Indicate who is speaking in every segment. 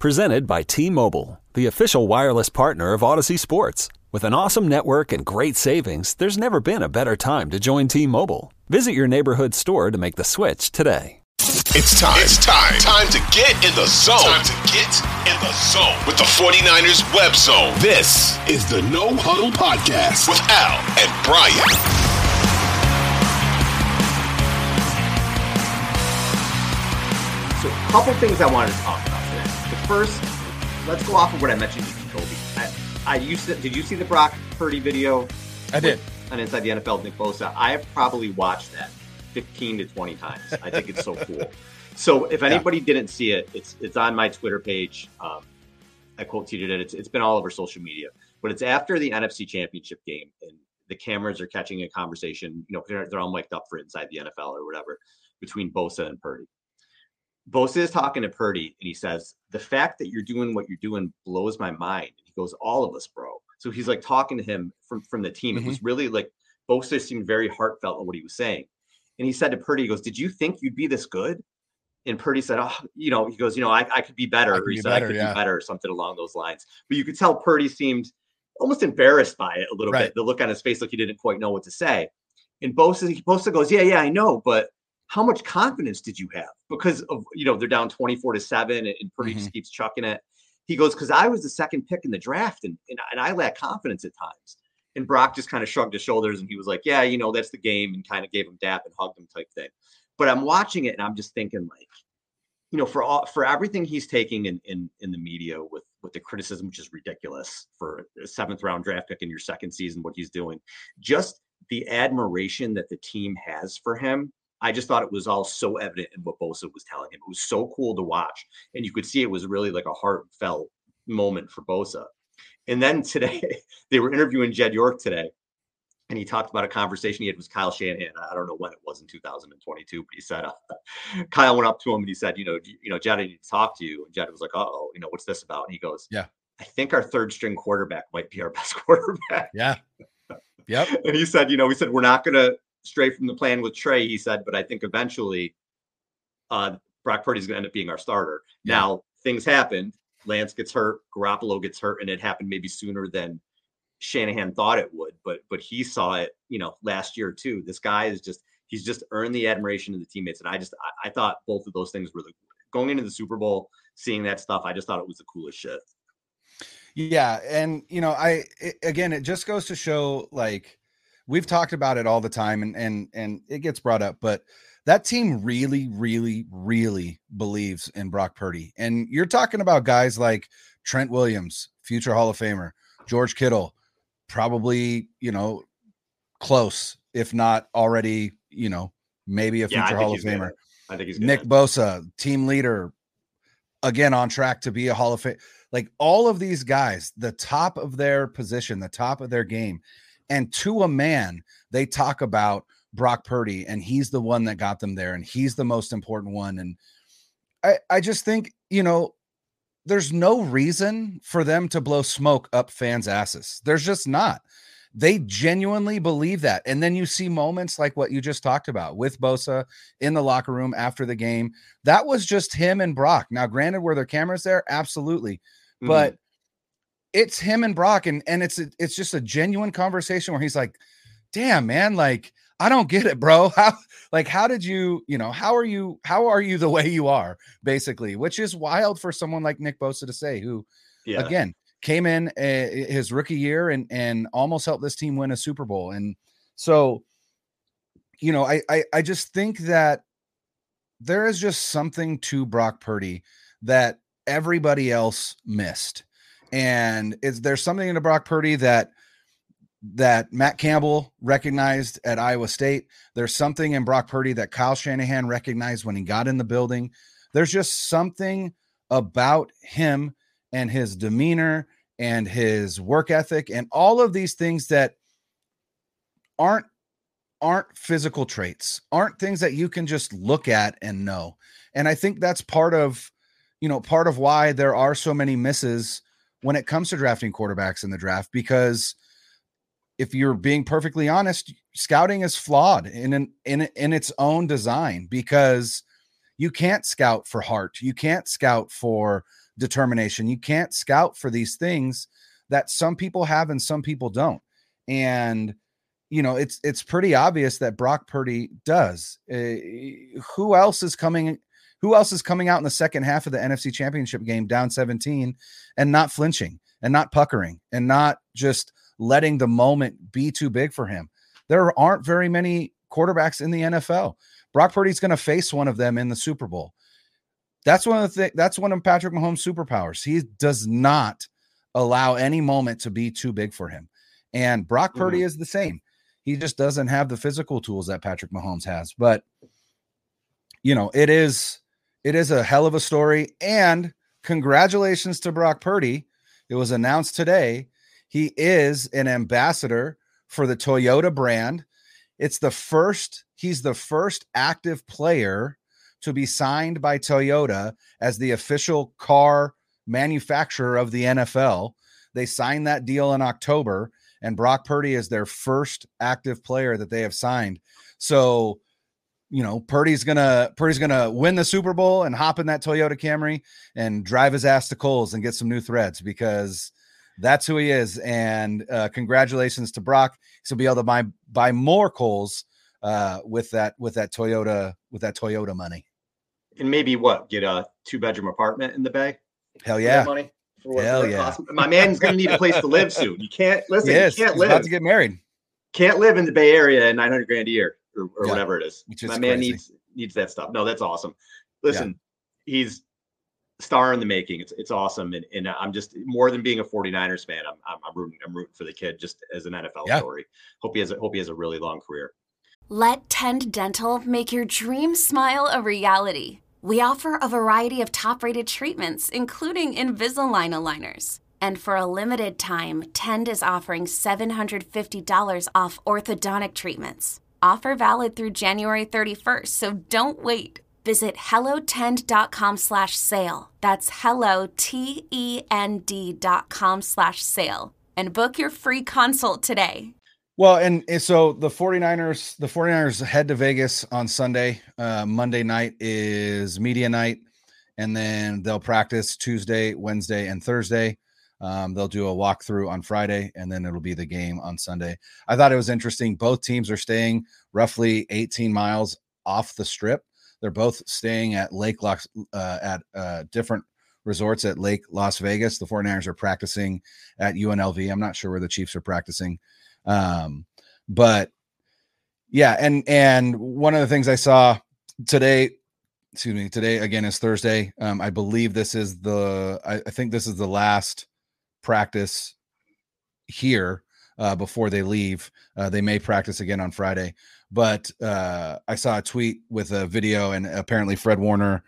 Speaker 1: Presented by T Mobile, the official wireless partner of Audacy Sports. With an awesome network and great savings, there's never been a better time to join T Mobile. Visit your neighborhood store to make the switch today.
Speaker 2: It's time. It's time. Time to get in the zone. Time to get in the zone with the 49ers web zone. This is the No Huddle Podcast with Al and Brian.
Speaker 3: So, a couple things I wanted to talk about today. The first, let's go off of what I mentioned to Jacoby. I, I used to. Did you see the Brock Purdy video?
Speaker 4: I did.
Speaker 3: On Inside the NFL, Nick Bosa. I have probably watched that 15 to 20 times. I think it's so cool. So, if anybody yeah. didn't see it, it's it's on my Twitter page. Um, I quote tweeted it. It's, it's been all over social media, but it's after the NFC Championship game, and the cameras are catching a conversation. You know, they're, they're all mic'd up for inside the NFL or whatever between Bosa and Purdy. Bosa is talking to Purdy and he says, The fact that you're doing what you're doing blows my mind. He goes, All of us, bro. So he's like talking to him from, from the team. Mm-hmm. It was really like Bosa seemed very heartfelt in what he was saying. And he said to Purdy, he goes, Did you think you'd be this good? And Purdy said, Oh, you know, he goes, You know, I, I could be better. Or he said, better, I could yeah. be better, or something along those lines. But you could tell Purdy seemed almost embarrassed by it a little right. bit. The look on his face, like he didn't quite know what to say. And Bosa, Bosa goes, Yeah, yeah, I know, but how much confidence did you have? Because of you know they're down 24 to 7 and, and Purdy mm-hmm. just keeps chucking it. He goes, because I was the second pick in the draft and, and, and I lack confidence at times. And Brock just kind of shrugged his shoulders and he was like, Yeah, you know, that's the game, and kind of gave him dap and hugged him type thing. But I'm watching it and I'm just thinking, like, you know, for all for everything he's taking in in, in the media with with the criticism, which is ridiculous for a seventh round draft pick in your second season, what he's doing, just the admiration that the team has for him I just thought it was all so evident in what Bosa was telling him. It was so cool to watch. And you could see it was really like a heartfelt moment for Bosa. And then today, they were interviewing Jed York today. And he talked about a conversation he had with Kyle Shanahan. I don't know when it was in 2022, but he said uh, Kyle went up to him and he said, "You know, you know, Jed, I need to talk to you." And Jed was like, "Oh, you know, what's this about?" And he goes,
Speaker 4: "Yeah,
Speaker 3: I think our third string quarterback might be our best quarterback."
Speaker 4: Yeah, yep.
Speaker 3: and he said, "You know, we said we're not going to straight from the plan with Trey, he said, but I think eventually uh, Brock Purdy's going to end up being our starter. Yeah. Now, things happened. Lance gets hurt, Garoppolo gets hurt, and it happened maybe sooner than Shanahan thought it would. But but he saw it, you know, last year too. This guy is just he's just earned the admiration of the teammates, and I just I, I thought both of those things were the, going into the Super Bowl, seeing that stuff. I just thought it was the coolest shit.
Speaker 4: Yeah, and you know, I it, again, it just goes to show like we've talked about it all the time and and and it gets brought up, but that team really, really, really believes in Brock Purdy. And you're talking about guys like Trent Williams, future Hall of Famer, George Kittle, probably, you know, close, if not already, you know, maybe a future
Speaker 3: think
Speaker 4: Hall of Famer.
Speaker 3: I think he's gonna
Speaker 4: Nick Bosa, team leader, again on track to be a Hall of Fame. Like all of these guys, the top of their position, the top of their game, and to a man, they talk about Brock Purdy, and he's the one that got them there, and he's the most important one. And I, I just think you know, there's no reason for them to blow smoke up fans' asses. There's just not. They genuinely believe that. And then you see moments like what you just talked about with Bosa in the locker room after the game. That was just him and Brock. Now, granted, were there cameras there? Absolutely.
Speaker 3: Mhm.
Speaker 4: But it's him and Brock, and and it's a, it's just a genuine conversation where he's like, "Damn, man, like I don't get it, bro. How like how did you, you know, how are you how are you the way you are, basically?" Which is wild for someone like Nick Bosa to say, who
Speaker 3: yeah.
Speaker 4: again came in uh, his rookie year and and almost helped this team win a Super Bowl. And so, you know, I I, I just think that there is just something to Brock Purdy that everybody else missed. And is there something in Brock Purdy that that Matt Campbell recognized at Iowa State. There's something in Brock Purdy that Kyle Shanahan recognized when he got in the building. There's just something about him and his demeanor and his work ethic and all of these things that aren't aren't physical traits aren't things that you can just look at and know and i think that's part of you know part of why there are so many misses when it comes to drafting quarterbacks in the draft because if you're being perfectly honest scouting is flawed in an in in its own design because you can't scout for heart you can't scout for determination. You can't scout for these things that some people have and some people don't. And you know, it's it's pretty obvious that Brock Purdy does. Uh, who else is coming who else is coming out in the second half of the NFC Championship game down 17 and not flinching and not puckering and not just letting the moment be too big for him? There aren't very many quarterbacks in the NFL. Brock Purdy's going to face one of them in the Super Bowl. That's one of the things. That's one of Patrick Mahomes' superpowers. He does not allow any moment to be too big for him. And Brock Purdy
Speaker 3: Mhm.
Speaker 4: is the same. He just doesn't have the physical tools that Patrick Mahomes has. But you know, it is it is a hell of a story. And congratulations to Brock Purdy. It was announced today he is an ambassador for the Toyota brand. It's the first, he's the first active player to be signed by Toyota as the official car manufacturer of the NFL. They signed that deal in October, and Brock Purdy is their first active player that they have signed. So, you know, Purdy's gonna Purdy's gonna win the Super Bowl and hop in that Toyota Camry and drive his ass to Kohl's and get some new threads because that's who he is. And uh, congratulations to Brock. He'll be able to buy buy more Kohl's uh, with that with that Toyota with that Toyota money.
Speaker 3: and maybe what? Get a two bedroom apartment in the Bay?
Speaker 4: Hell yeah.
Speaker 3: money. For
Speaker 4: Hell yeah.
Speaker 3: My man's gonna need a place to live soon. You can't listen.
Speaker 4: Yes,
Speaker 3: you can't
Speaker 4: he's about
Speaker 3: live.
Speaker 4: to get married.
Speaker 3: can't live in the Bay Area at 900 grand a year or, or
Speaker 4: Yeah,
Speaker 3: whatever it is.
Speaker 4: which is
Speaker 3: My man
Speaker 4: crazy.
Speaker 3: needs needs that stuff. No, that's awesome. Listen, he's star in the making. It's it's awesome, and, and I'm just more than being a 49ers fan. I'm I'm, I'm rooting I'm rooting for the kid just as an NFL
Speaker 4: Yeah.
Speaker 3: story. Hope he has a, hope he has a really long career.
Speaker 5: Let Tend Dental make your dream smile a reality. We offer a variety of top rated treatments, including Invisalign aligners. And for a limited time, Tend is offering $750 off orthodontic treatments. Offer valid through January 31st, so don't wait. Visit hellotend.com slash sale. That's hello, T-E-N-D dot com slash sale. And book your free consult today.
Speaker 4: Well, and, and so the 49ers, the 49ers head to Vegas on Sunday. Uh, Monday night is media night, and then they'll practice Tuesday, Wednesday, and Thursday. Um, they'll do a walkthrough on Friday, and then it'll be the game on Sunday. I thought it was interesting. Both teams are staying roughly 18 miles off the strip. They're both staying at Lake Las, uh, at uh, different resorts at Lake Las Vegas. The 49ers are practicing at UNLV. I'm not sure where the Chiefs are practicing. Um, but yeah, and and one of the things I saw today, excuse me, today again is Thursday. Um, I believe this is the I, I think this is the last practice here uh, before they leave. Uh, they may practice again on Friday, but uh, I saw a tweet with a video, and apparently Fred Warner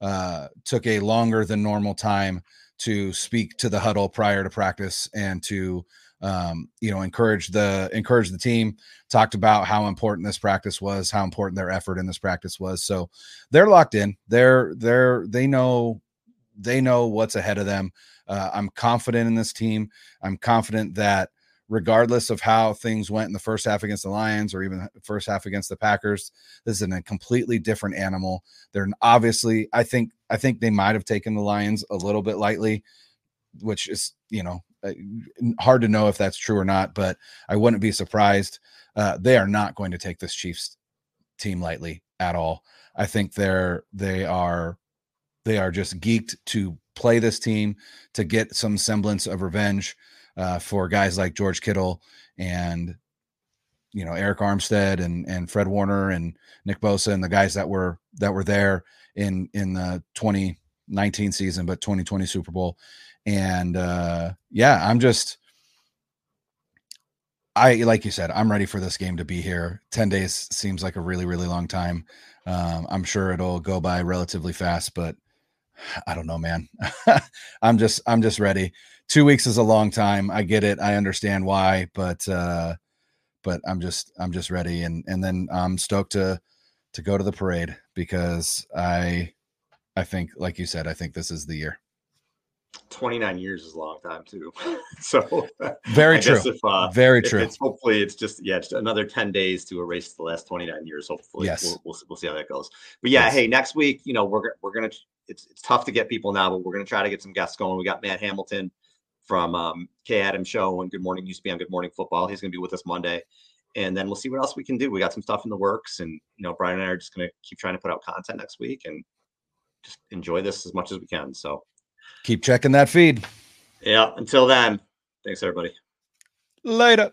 Speaker 4: uh, took a longer than normal time to speak to the huddle prior to practice and to um, you know encourage the encourage the team talked about how important this practice was how important their effort in this practice was so they're locked in they're they're they know they know what's ahead of them uh, i'm confident in this team i'm confident that regardless of how things went in the first half against the lions or even the first half against the packers this is a completely different animal they're obviously i think i think they might have taken the lions a little bit lightly which is you know uh, hard to know if that's true or not, but I wouldn't be surprised. Uh, they are not going to take this Chiefs team lightly at all. I think they're they are they are just geeked to play this team to get some semblance of revenge uh, for guys like George Kittle and you know Arik Armstead and and Fred Warner and Nick Bosa and the guys that were that were there in in the 2019 season but 2020 Super Bowl and uh, yeah, I'm just, I like you said, I'm ready for this game to be here. 10 days seems like a really, really long time. Um, I'm sure it'll go by relatively fast, but I don't know, man. I'm just, I'm just ready. Two weeks is a long time. I get it. I understand why, but, uh, but I'm just, I'm just ready. And, and then I'm stoked to, to go to the parade because I, I think, like you said, I think this is the year.
Speaker 3: 29 years is a long time too. so
Speaker 4: very true. If, uh, very true.
Speaker 3: It's hopefully it's just yeah, just another 10 days to erase the last 29 years. Hopefully,
Speaker 4: yes.
Speaker 3: we'll, we'll, we'll see how that goes. But yeah, yes. hey, next week, you know, we're we're gonna it's it's tough to get people now, but we're gonna try to get some guests going. We got Matt Hamilton from um, Kay Adams Show and Good Morning used to be on Good Morning Football. He's gonna be with us Monday. And then we'll see what else we can do. We got some stuff in the works, and you know, Brian and I are just gonna keep trying to put out content next week and just enjoy this as much as we can. So
Speaker 4: keep checking that feed.
Speaker 3: Yeah. Until then, thanks, everybody.
Speaker 4: Later.